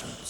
Russians.